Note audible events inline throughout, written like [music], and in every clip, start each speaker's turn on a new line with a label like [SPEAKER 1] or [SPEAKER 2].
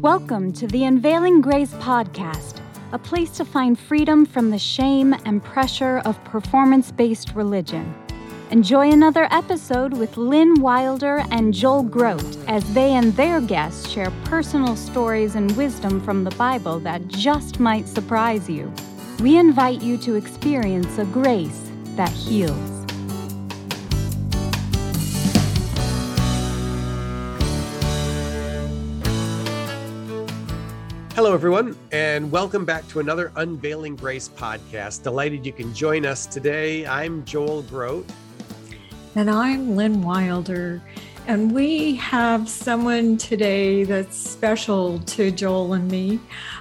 [SPEAKER 1] Welcome to the Unveiling Grace podcast, a place to find freedom from the shame and pressure of performance based religion. Enjoy another episode with Lynn Wilder and Joel Groat as they and their guests share personal stories and wisdom from the Bible that just might surprise you. We invite you to experience a grace that heals.
[SPEAKER 2] Hello, everyone, and welcome back to another Unveiling Grace podcast. Delighted you can join us today. I'm Joel Groat.
[SPEAKER 3] And I'm Lynn Wilder. And we have someone today that's special to Joel and me.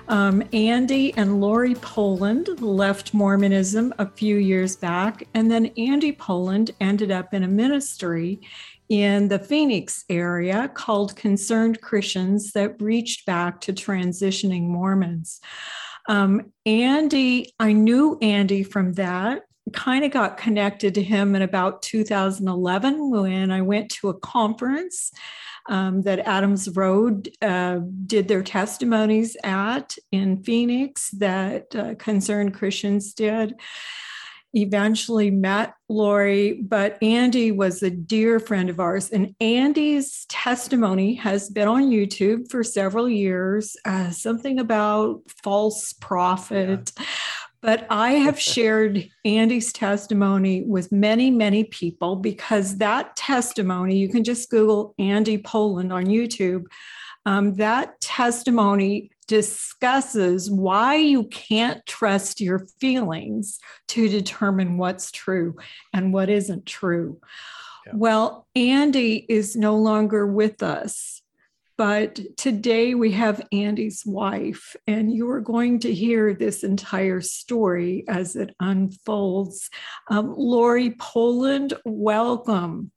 [SPEAKER 3] Um, Andy and Lori Poland left Mormonism a few years back. And then Andy Poland ended up in a ministry in the Phoenix area called Concerned Christians that reached back to transitioning Mormons. Um, Andy, I knew Andy from that, kind of got connected to him in about 2011 when I went to a conference um, that Adams Road uh, did their testimonies at in Phoenix that uh, Concerned Christians did eventually met Lori, but Andy was a dear friend of ours. And Andy's testimony has been on YouTube for several years, uh, something about false prophet. Yeah. But I have [laughs] shared Andy's testimony with many, many people because that testimony, you can just Google Andy Poland on YouTube. Um, that testimony discusses why you can't trust your feelings to determine what's true and what isn't true. Yeah. Well, Andy is no longer with us, but today we have Andy's wife, and you are going to hear this entire story as it unfolds. Um, Lori Poland, welcome.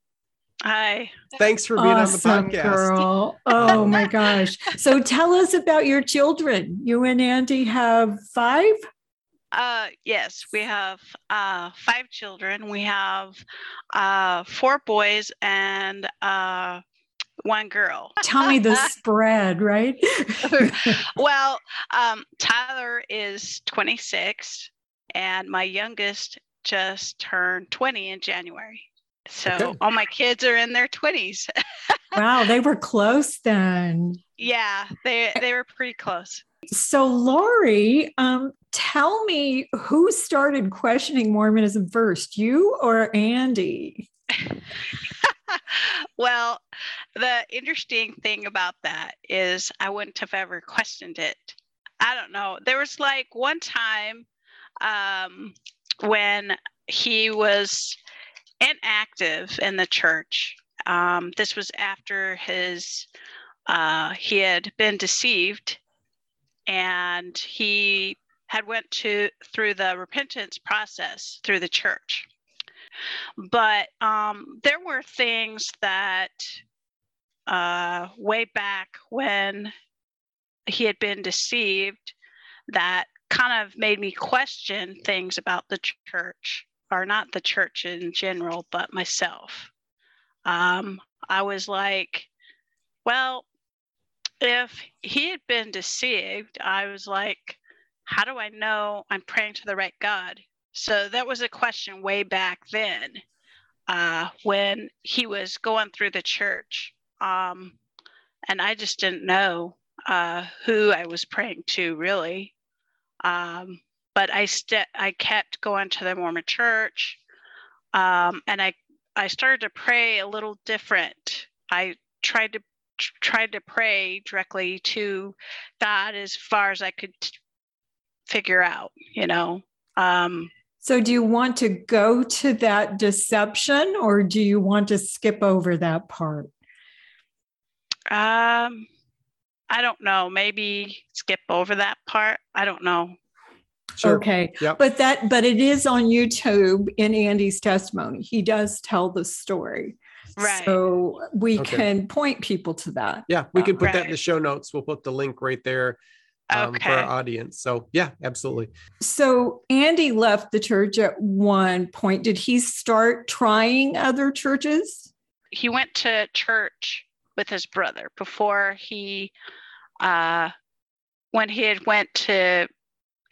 [SPEAKER 4] Hi.
[SPEAKER 2] Thanks for being awesome, on the podcast.
[SPEAKER 3] Girl. Oh my [laughs] gosh. So tell us about your children. You and Andy have five?
[SPEAKER 4] Uh yes, we have uh five children. We have uh four boys and uh one girl.
[SPEAKER 3] Tell me the [laughs] spread, right? [laughs]
[SPEAKER 4] well, um Tyler is 26 and my youngest just turned 20 in January. So okay. all my kids are in their 20s. [laughs]
[SPEAKER 3] wow, they were close then.
[SPEAKER 4] Yeah, they they were pretty close.
[SPEAKER 3] So Lori, um, tell me who started questioning Mormonism first, you or Andy? [laughs]
[SPEAKER 4] well, the interesting thing about that is I wouldn't have ever questioned it. I don't know. There was like one time um, when he was inactive in the church. Um, this was after his uh, he had been deceived, and he had went to through the repentance process through the church. But um, there were things that uh, way back when he had been deceived that kind of made me question things about the church or not the church in general, but myself. Um, I was like, well, if he had been deceived, I was like, how do I know I'm praying to the right God? So that was a question way back then uh, when he was going through the church. Um, and I just didn't know uh, who I was praying to really. Um, but I st- I kept going to the Mormon church, um, and I I started to pray a little different. I tried to tried to pray directly to God as far as I could t- figure out, you know. Um,
[SPEAKER 3] so, do you want to go to that deception, or do you want to skip over that part?
[SPEAKER 4] Um, I don't know. Maybe skip over that part. I don't know.
[SPEAKER 3] Sure. Okay. Yep. But that but it is on YouTube in Andy's testimony. He does tell the story.
[SPEAKER 4] Right.
[SPEAKER 3] So we okay. can point people to that.
[SPEAKER 2] Yeah, we can put right. that in the show notes. We'll put the link right there um, okay. for our audience. So yeah, absolutely.
[SPEAKER 3] So Andy left the church at one point. Did he start trying other churches?
[SPEAKER 4] He went to church with his brother before he uh, when he had went to,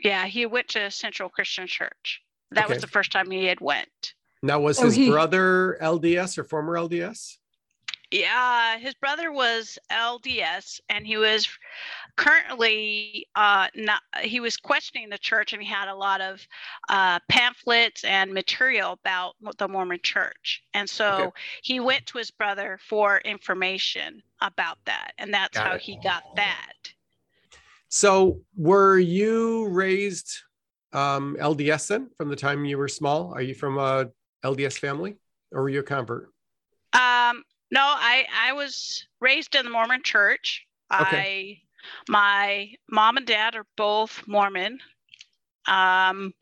[SPEAKER 4] yeah, he went to Central Christian Church. That
[SPEAKER 2] Okay.
[SPEAKER 4] was the first time he had went.
[SPEAKER 2] Now, was
[SPEAKER 3] So
[SPEAKER 2] his
[SPEAKER 3] he-
[SPEAKER 2] brother LDS or former LDS?
[SPEAKER 4] Yeah, his brother was LDS, and he was currently uh, not. He was questioning the church, and he had a lot of uh, pamphlets and material about the Mormon Church. And so
[SPEAKER 2] Okay.
[SPEAKER 4] he went to his brother for information about that, and that's
[SPEAKER 2] Got
[SPEAKER 4] how
[SPEAKER 2] it.
[SPEAKER 4] he got that.
[SPEAKER 2] So, were you raised um, LDS then from the time you were small? Are you from a LDS family or were you a convert?
[SPEAKER 4] Um, no, I I was raised in the Mormon church. I my mom and dad are both Mormon. Um,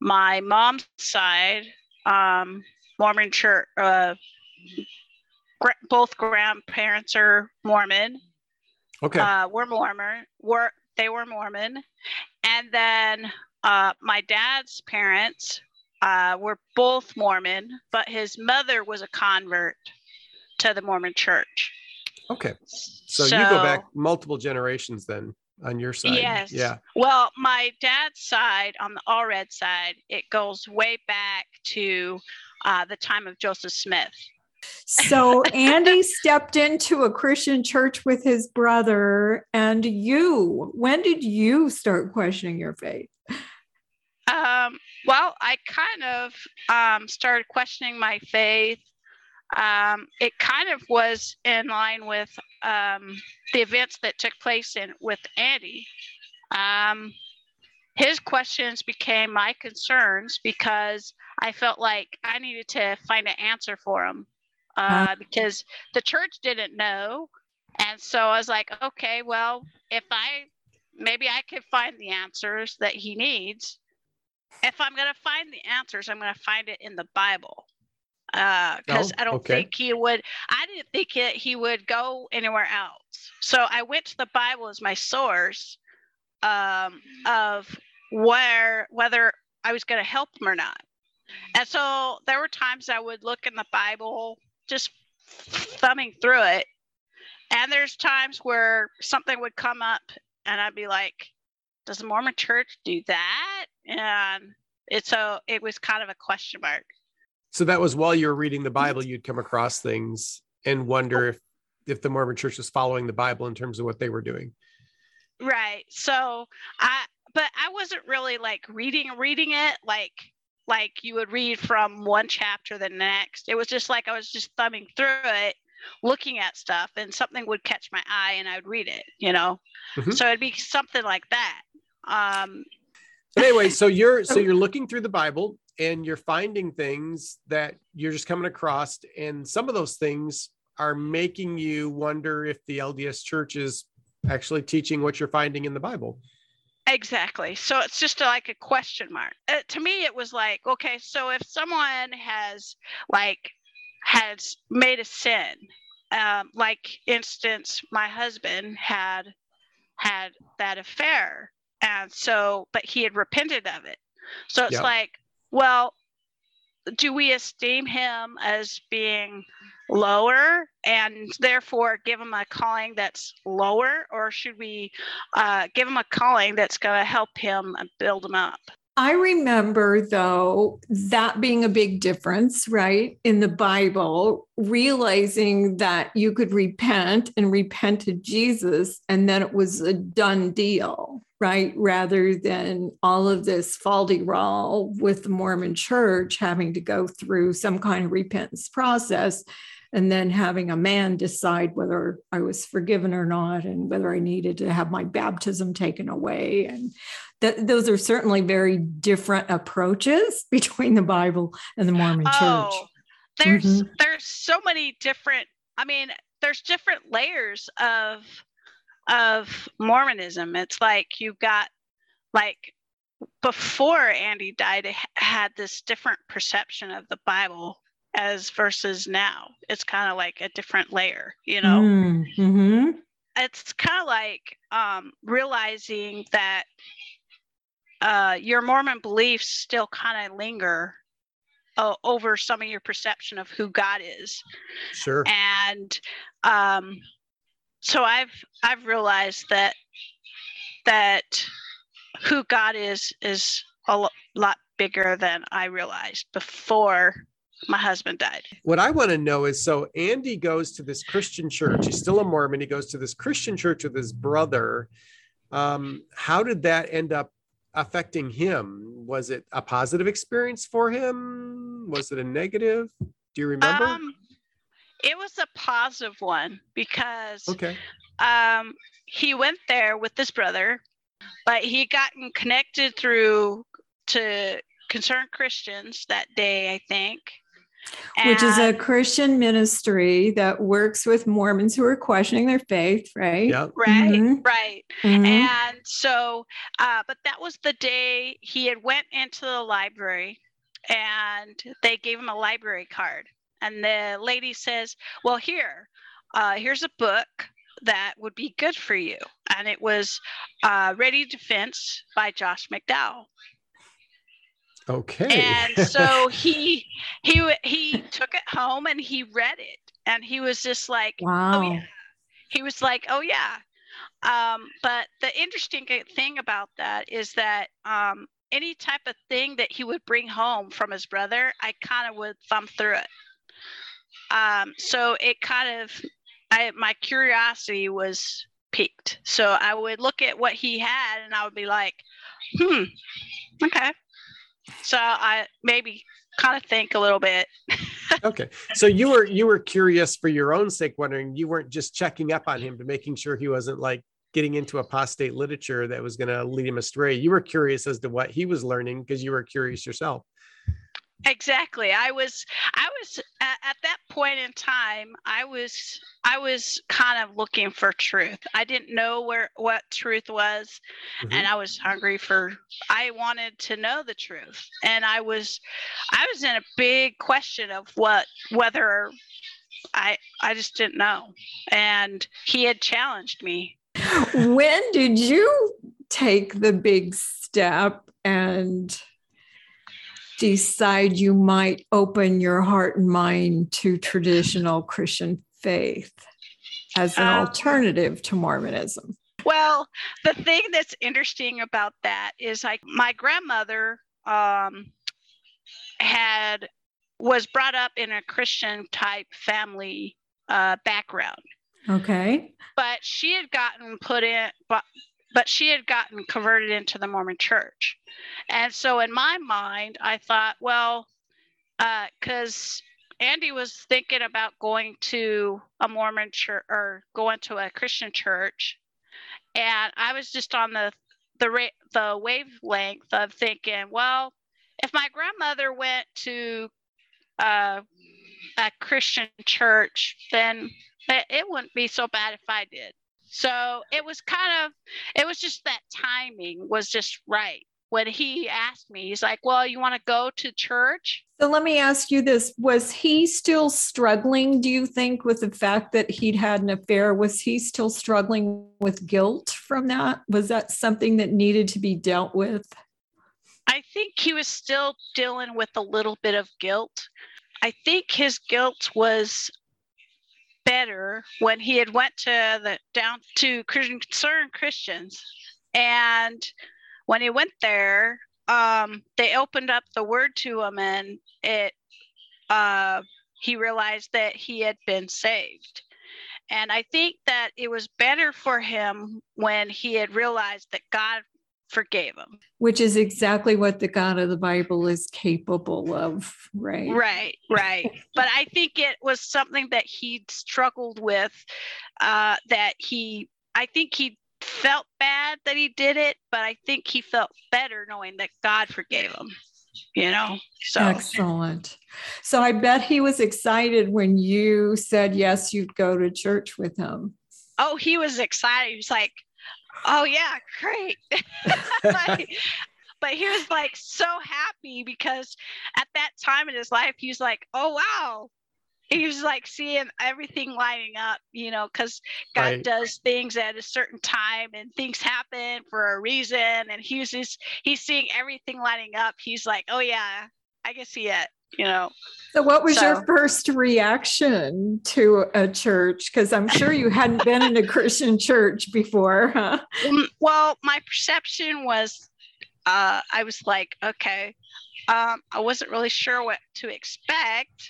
[SPEAKER 4] my mom's side, um, Mormon church. Uh, both grandparents are Mormon.
[SPEAKER 2] Okay.
[SPEAKER 4] Uh, we're Mormon. Were they were Mormon, and then uh, my dad's parents uh, were both Mormon, but his mother was a convert to the Mormon Church.
[SPEAKER 2] okay. So, you go back multiple generations then on your side.
[SPEAKER 4] Yes.
[SPEAKER 2] Yeah.
[SPEAKER 4] Well, my dad's side, on the Allred side, it goes way back to uh, the time of Joseph Smith.
[SPEAKER 3] So Andy stepped into a Christian church with his brother, and you, when did you start questioning your faith?
[SPEAKER 4] Um, well, I kind of um, started questioning my faith. Um, it kind of was in line with um, the events that took place in with Andy. Um, his questions became my concerns because I felt like I needed to find an answer for him uh, because the church didn't know, and so I was like, okay, well, if I maybe I could find the answers that he needs if I'm going to find the answers, I'm going to find it in the Bible. Because
[SPEAKER 2] Oh,
[SPEAKER 4] I don't
[SPEAKER 2] okay.
[SPEAKER 4] think he would, I didn't think it, he would go anywhere else. So I went to the Bible as my source um, of where, whether I was going to help him or not. And so there were times I would look in the Bible, just thumbing through it. And there's times where something would come up and I'd be like, does the Mormon church do that? And it's so it was kind of a question mark.
[SPEAKER 2] So that was while you were reading the Bible, you'd come across things and wonder oh. if if the Mormon Church was following the Bible in terms of what they were doing.
[SPEAKER 4] Right. So I but I wasn't really like reading reading it like like you would read from one chapter to the next. It was just like I was just thumbing through it, looking at stuff, and something would catch my eye and I would read it, you know.
[SPEAKER 2] Mhm.
[SPEAKER 4] So it'd be something like that. Um
[SPEAKER 2] anyway, so [laughs] you're so you're looking through the Bible and you're finding things that you're just coming across, and some of those things are making you wonder if the LDS Church is actually teaching what you're finding in the Bible.
[SPEAKER 4] Exactly. So it's just like a question mark. Uh, to me, it was like, okay, so if someone has like has made a sin, um, like instance, my husband had had that affair, and so but he had repented of it. So it's
[SPEAKER 2] Yeah.
[SPEAKER 4] like, well, do we esteem him as being lower and therefore give him a calling that's lower, or should we uh, give him a calling that's going to help him build him up?
[SPEAKER 3] I remember, though, that being a big difference, right, in the Bible, realizing that you could repent and repent to Jesus, and then it was a done deal, right, rather than all of this faulty roll with the Mormon church having to go through some kind of repentance process. And then having a man decide whether I was forgiven or not, and whether I needed to have my baptism taken away, and that those are certainly very different approaches [laughs] between the Bible and the Mormon church.
[SPEAKER 4] Oh, there's
[SPEAKER 3] Mhm.
[SPEAKER 4] there's so many different. I mean, there's different layers of of Mormonism. It's like you've got like before Andy died, had this different perception of the Bible as versus now. It's kind of like a different layer, you know.
[SPEAKER 3] Mm-hmm.
[SPEAKER 4] it's kind of like um, realizing that uh, your Mormon beliefs still kind of linger uh, over some of your perception of who God is,
[SPEAKER 2] Sure.
[SPEAKER 4] and um, so I've I've realized that that who God is is a lot bigger than I realized before my husband died.
[SPEAKER 2] What I want to know is so Andy goes to this Christian church. He's still a Mormon. He goes to this Christian church with his brother. Um, how did that end up affecting him? Was it a positive experience for him? Was it a negative? Do you remember? Um,
[SPEAKER 4] it was a positive one because
[SPEAKER 2] okay.
[SPEAKER 4] um, he went there with his brother, but he gotten connected through to concerned Christians that day, I think.
[SPEAKER 3] Which is a Christian ministry that works with Mormons who are questioning their faith, right?
[SPEAKER 2] Yeah.
[SPEAKER 4] Right, mm-hmm. right. Mm-hmm. And so, uh, but that was the day he had went into the library and they gave him a library card. And the lady says, well, here, uh, here's a book that would be good for you. And it was uh, Ready Defense by Josh McDowell.
[SPEAKER 2] Okay.
[SPEAKER 4] And so he he he took it home and he read it and he was just like,
[SPEAKER 3] wow.
[SPEAKER 4] Oh, yeah. He was like, oh yeah. Um, but the interesting thing about that is that um, any type of thing that he would bring home from his brother, I kind of would thumb through it. Um, so it kind of, I my curiosity was piqued. So I would look at what he had and I would be like, hmm, okay, so I maybe kind of think a little bit. [laughs]
[SPEAKER 2] okay. So you were you were curious for your own sake, wondering you weren't just checking up on him to making sure he wasn't like getting into apostate literature that was going to lead him astray. You were curious as to what he was learning because you were curious yourself.
[SPEAKER 4] Exactly. I was I was at, at, that point in time I was I was kind of looking for truth. I didn't know where what truth was mm-hmm. and I was hungry for I wanted to know the truth. And I was I was in a big question of what whether I I just didn't know. And he had challenged me.
[SPEAKER 3] When did you take the big step and decide you might open your heart and mind to traditional Christian faith as an um, alternative to Mormonism?
[SPEAKER 4] Well, the thing that's interesting about that is like my grandmother um, had was brought up in a Christian type family uh, background.
[SPEAKER 3] Okay.
[SPEAKER 4] But she had gotten put in, but she had gotten converted into the Mormon church. And so in my mind, I thought, well, because uh, Andy was thinking about going to a Mormon church or going to a Christian church. And I was just on the the the wavelength of thinking, well, if my grandmother went to uh, a Christian church, then it wouldn't be so bad if I did. So it was kind of, it was just that timing was just right. When he asked me, he's like, Well, you want to go to church?
[SPEAKER 3] So let me ask you this Was he still struggling, do you think, with the fact that he'd had an affair? Was he still struggling with guilt from that? Was that something that needed to be dealt with?
[SPEAKER 4] I think he was still dealing with a little bit of guilt. I think his guilt was better when he had went to the down to Christian concerned Christians, and when he went there, um, they opened up the word to him, and it uh, he realized that he had been saved. And I think that it was better for him when he had realized that God forgave him.
[SPEAKER 3] Which is exactly what the God of the Bible is capable of, right?
[SPEAKER 4] Right, right. [laughs] but I think it was something that he struggled with, uh, that he, I think he felt bad that he did it, but I think he felt better knowing that God forgave him. You know, so
[SPEAKER 3] excellent. So I bet he was excited when you said yes, you'd go to church with him.
[SPEAKER 4] Oh, he was excited. He was like, oh yeah great. [laughs] But he was like so happy because at that time in his life he was like oh wow. He was like seeing everything lining up you know because god right. does things at a certain time and things happen for a reason. And he was just he's seeing everything lining up. He's like oh yeah i can see it you know.
[SPEAKER 3] So, what was
[SPEAKER 4] So-
[SPEAKER 3] your first reaction to a church? Because I'm sure you hadn't been in a Christian church before. Huh?
[SPEAKER 4] Mm, Well, my perception was, uh, I was like, okay, um, I wasn't really sure what to expect,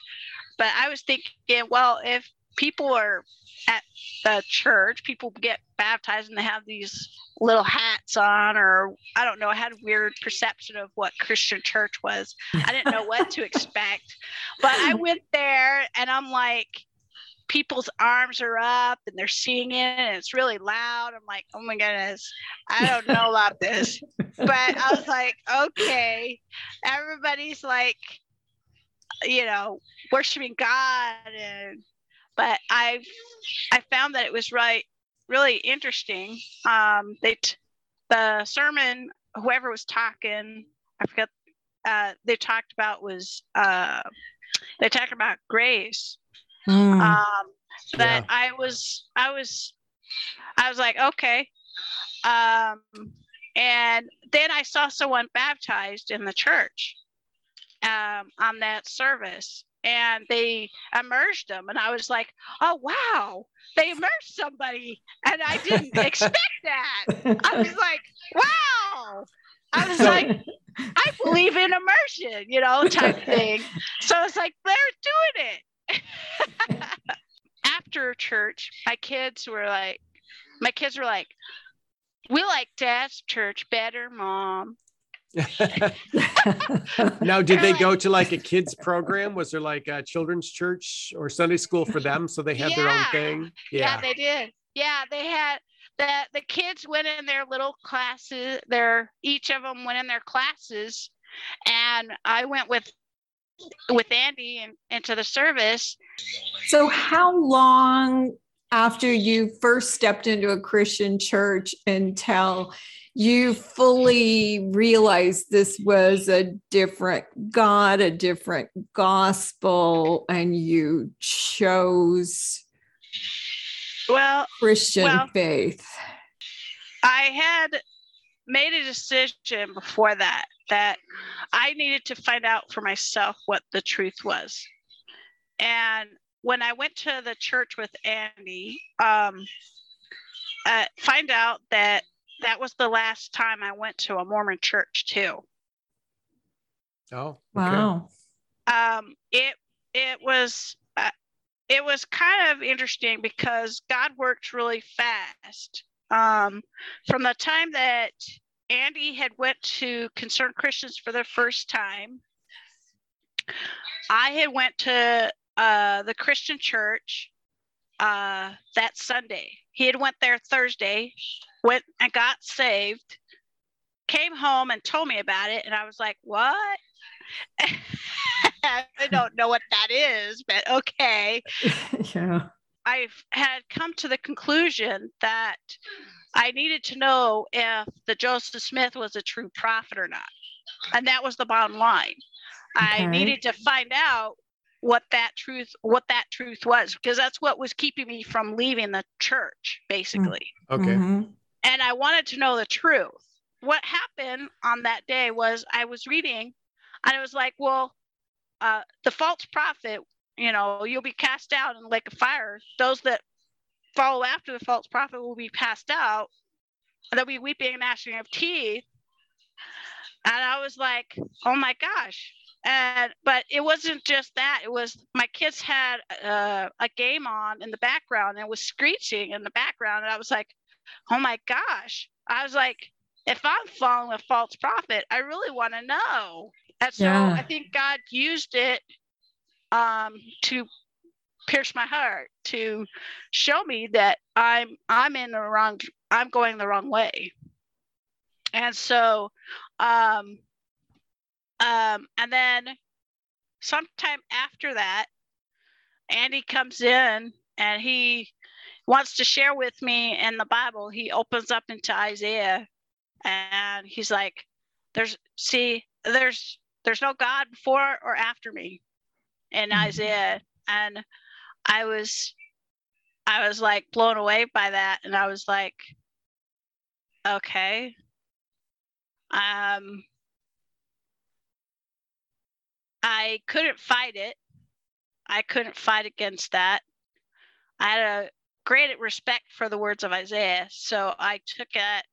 [SPEAKER 4] but I was thinking, well, if people are at the church, people get baptized and they have these little hats on, or I don't know, I had a weird perception of what Christian church was. I didn't know what to [laughs] expect, but I went there and I'm like, people's arms are up and they're singing and it's really loud. I'm like, oh my goodness, I don't know about this. But I was like, okay, everybody's like, you know, worshiping God and but I I found that it was right really interesting. Um they t- the sermon, whoever was talking, I forgot uh they talked about was uh they talked about grace
[SPEAKER 3] Mm.
[SPEAKER 4] um that
[SPEAKER 2] Yeah.
[SPEAKER 4] i was i was i was like okay um and then i saw someone baptized in the church um on that service and they immersed them and i was like oh wow they immersed somebody and i didn't [laughs] expect that. I was [laughs] like wow. I was like i believe in immersion you know type [laughs] thing. So it's like they're doing it. After church, my kids were like, my kids were like, we like dad's church better, mom. [laughs]
[SPEAKER 2] now, did they go to like a kids program? Was there like a children's church or Sunday school for them, so they had their own thing?
[SPEAKER 4] Yeah. they did. Yeah, they had the the kids went in their little classes. Their each of them went in their classes, and I went with with Andy and into the service.
[SPEAKER 3] So, how long after you first stepped into a Christian church until you fully realized this was a different God, a different gospel, and you chose
[SPEAKER 4] Well,
[SPEAKER 3] Christian
[SPEAKER 4] Well-
[SPEAKER 3] faith?
[SPEAKER 4] I had made a decision before that that I needed to find out for myself what the truth was. And when I went to the church with Andy, um, uh, find out that that was the last time I went to a Mormon church too.
[SPEAKER 2] Oh, okay.
[SPEAKER 3] Wow.
[SPEAKER 4] Um, it it was uh, it was kind of interesting because God worked really fast. Um, from the time that Andy had went to Concerned Christians for the first time, I had went to uh, the Christian church uh, that Sunday. He had went there Thursday, went and got saved, came home and told me about it, and I was like, "What?" [laughs] I don't know what that is, but okay. [laughs]
[SPEAKER 3] yeah.
[SPEAKER 4] I had come to the conclusion that I needed to know if the Joseph Smith was a true prophet or not. And that was the bottom line.
[SPEAKER 3] Okay.
[SPEAKER 4] I needed to find out what that truth what that truth was because that's what was keeping me from leaving the church basically.
[SPEAKER 2] Okay.
[SPEAKER 3] Mhm.
[SPEAKER 4] And I wanted to know the truth. What happened on that day was I was reading and I was like, well, uh, the false prophet, you know, you'll be cast out in the lake of fire. Those that follow after the false prophet will be passed out. And there'll be weeping and gnashing of teeth. And I was like, oh my gosh. And but it wasn't just that. It was my kids had uh, a game on in the background and it was screeching in the background. And I was like, oh my gosh. I was like, if I'm following a false prophet, I really want to know. And so
[SPEAKER 3] Yeah.
[SPEAKER 4] I think God used it um, to pierce my heart, to show me that I'm I'm in the wrong, I'm going the wrong way. And so, um, um, and then sometime after that, Andy comes in and he wants to share with me in the Bible. He opens up into Isaiah and he's like, There's see, there's there's no God before or after me in
[SPEAKER 3] Mhm.
[SPEAKER 4] Isaiah. And I was I was like blown away by that. And I was like, okay. Um I couldn't fight it. I couldn't fight against that. I had a great respect for the words of Isaiah, so I took it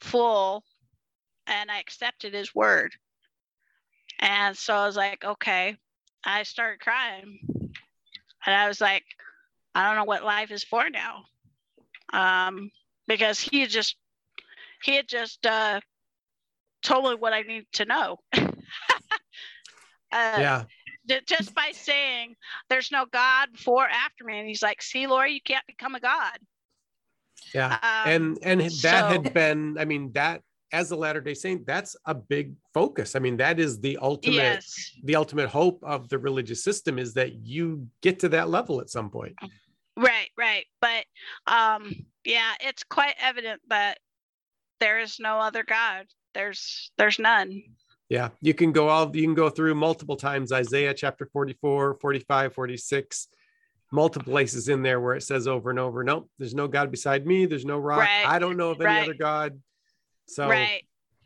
[SPEAKER 4] full and I accepted his word. And so I was like, okay. I started crying. And I was like, I don't know what life is for now. Um, because he had just he had just uh told me what I need to know. [laughs] uh,
[SPEAKER 2] yeah.
[SPEAKER 4] Just by saying there's no God before after me. And he's like, see, Lori, you can't become a God.
[SPEAKER 2] Yeah. Um, and and that so, had been, I mean, that as a Latter-day Saint, that's a big focus. I mean, that is the ultimate yes. the ultimate hope of the religious system is that you get to that level at some point.
[SPEAKER 4] Right, right. But um yeah, it's quite evident that there is no other God. There's there's none.
[SPEAKER 2] Yeah, you can go all you can go through multiple times Isaiah chapter 44, 45, 46 multiple places in there where it says over and over, nope, there's no God beside me. There's no rock. Right. I don't know of any right. other God. So
[SPEAKER 4] right,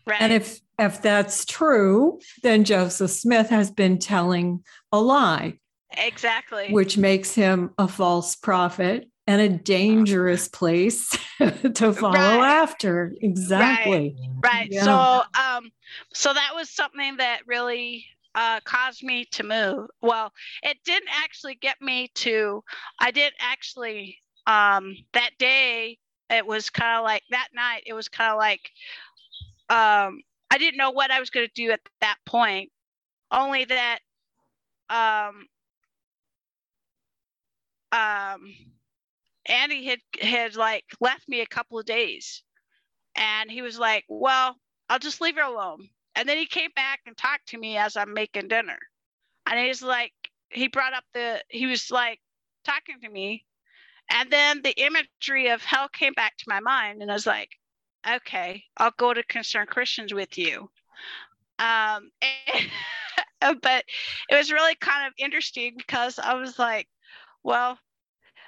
[SPEAKER 4] right.
[SPEAKER 3] And if if that's true, then Joseph Smith has been telling a lie.
[SPEAKER 4] Exactly.
[SPEAKER 3] Which makes him a false prophet and a dangerous [laughs] place [laughs] to follow right. after. Exactly.
[SPEAKER 4] Right. right. Yeah. So um so that was something that really uh, caused me to move. Well, it didn't actually get me to, I didn't actually, um, that day it was kind of like that night it was kind of like um i didn't know what i was going to do at that point only that um um andy had had like left me a couple of days. And he was like well i'll just leave her alone. And then he came back and talked to me as i'm making dinner. And he's like he brought up the he was like talking to me. And then the imagery of hell came back to my mind, and I was like, okay, I'll go to Concerned Christians with you. Um, and, [laughs] but it was really kind of interesting because I was like, well,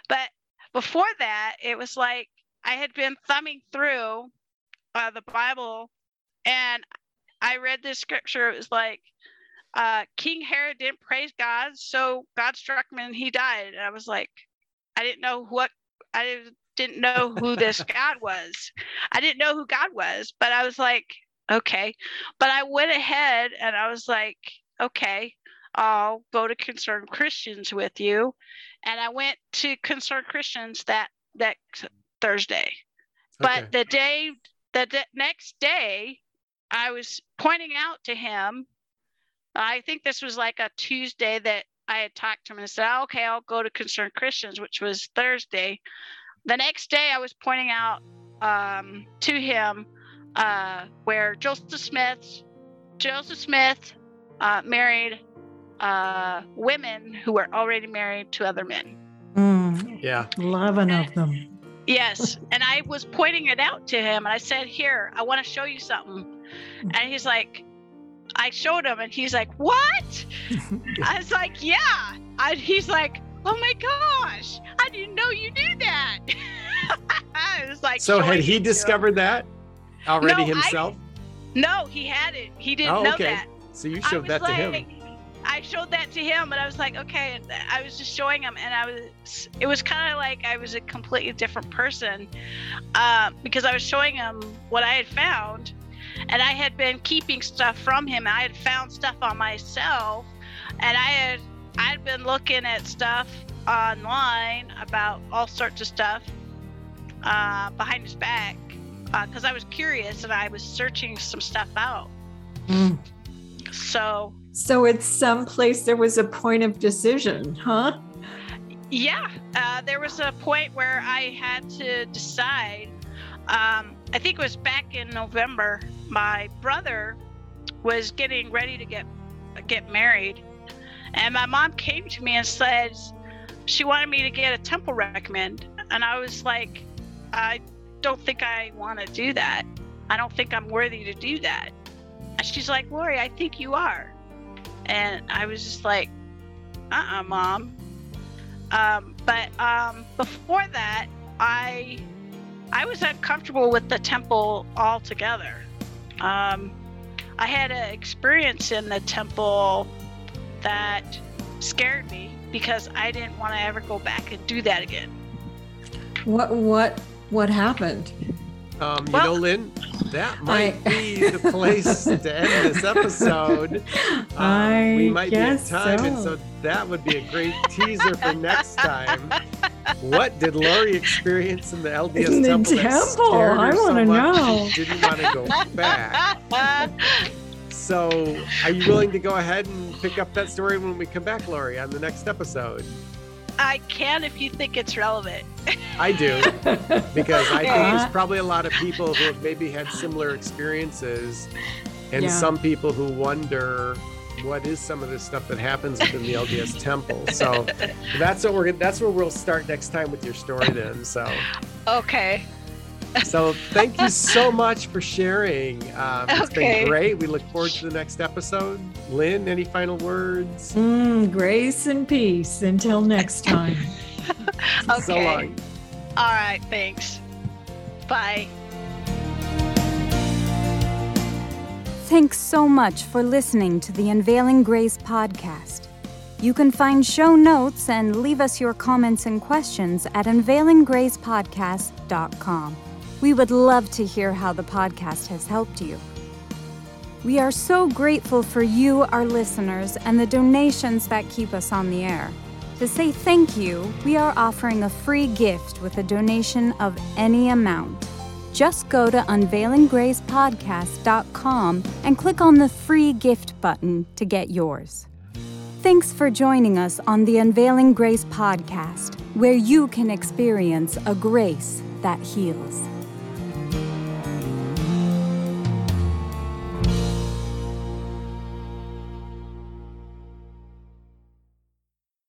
[SPEAKER 4] but before that, it was like I had been thumbing through uh, the Bible and I read this scripture. It was like, uh, King Herod didn't praise God, so God struck him and he died. And I was like, I didn't know what I didn't know who this [laughs] God was. I didn't know who God was, but I was like, okay. But I went ahead and I was like, okay, I'll go to Concerned Christians with you. And I went to Concerned Christians that that Thursday. But okay. the day the next day, I was pointing out to him. I think this was like a Tuesday that I had talked to him and said, oh, okay, I'll go to Concerned Christians, which was Thursday. The next day, I was pointing out um, to him uh, where Joseph Smith, Joseph Smith uh, married uh, women who were already married to other men.
[SPEAKER 3] Mm,
[SPEAKER 2] yeah.
[SPEAKER 3] 11 of them.
[SPEAKER 4] Yes. And I was pointing it out to him and I said, Here, I want to show you something. And he's like, I showed him and he's like, What? [laughs] I was like, Yeah. And he's like, Oh my gosh, I didn't know you knew that. [laughs] I was like,
[SPEAKER 2] So had he discovered that already no, himself?
[SPEAKER 4] I, no, he hadn't. He didn't oh, know okay. that.
[SPEAKER 2] So you showed that like, to him.
[SPEAKER 4] I showed that to him, and I was like, okay. I was just showing him, and I was. It was kind of like I was a completely different person, uh, because I was showing him what I had found, and I had been keeping stuff from him. I had found stuff on myself, and I had I had been looking at stuff online about all sorts of stuff uh, behind his back because uh, I was curious and I was searching some stuff out. Mm. So.
[SPEAKER 3] So it's someplace there was a point of decision, huh?
[SPEAKER 4] Yeah, uh, there was a point where I had to decide. Um, I think it was back in November my brother was getting ready to get get married and my mom came to me and said she wanted me to get a temple recommend and i was like i don't think i want to do that i don't think i'm worthy to do that and she's like lori i think you are and i was just like uh-uh mom um, but um, before that i i was uncomfortable with the temple altogether um, I had an experience in the temple that scared me because I didn't want to ever go back and do that again.
[SPEAKER 3] What what what happened?
[SPEAKER 2] Um, you
[SPEAKER 4] Well-
[SPEAKER 2] know, Lynn, that might
[SPEAKER 3] I-
[SPEAKER 2] be the place to end this episode. [laughs] Um,
[SPEAKER 3] I
[SPEAKER 2] we might be at time, and
[SPEAKER 3] so.
[SPEAKER 2] so that would be a great teaser for next time. What did Lori experience in the LDS
[SPEAKER 3] In the
[SPEAKER 2] temple?
[SPEAKER 3] temple? I wanna
[SPEAKER 2] much
[SPEAKER 3] know.
[SPEAKER 2] She didn't want to go back. So, are you willing to go ahead and pick up that story when we come back, Lori, on the next episode?
[SPEAKER 4] I can if you think it's relevant.
[SPEAKER 2] I do. [laughs] because I think there's probably a lot of people who have maybe had similar experiences, and
[SPEAKER 3] Yeah.
[SPEAKER 2] some people who wonder what is some of this stuff that happens within the LDS temple. So [laughs] that's what we're that's where we'll start next time with your story. Then, so
[SPEAKER 4] Okay. [laughs]
[SPEAKER 2] so thank you so much for sharing. Um, it's
[SPEAKER 4] Okay.
[SPEAKER 2] been great. We look forward to the next episode. Lynn, any final words?
[SPEAKER 3] Mm, grace and peace until next time. [laughs] [laughs]
[SPEAKER 2] So
[SPEAKER 4] Okay.
[SPEAKER 2] long.
[SPEAKER 4] All right. Thanks. Bye.
[SPEAKER 1] Thanks so much for listening to the Unveiling Grace podcast. You can find show notes and leave us your comments and questions at unveilinggracepodcast.com. We would love to hear how the podcast has helped you. We are so grateful for you, our listeners, and the donations that keep us on the air. To say thank you, we are offering a free gift with a donation of any amount. Just go to unveilinggracepodcast.com and click on the free gift button to get yours. Thanks for joining us on the Unveiling Grace podcast, where you can experience a grace that heals.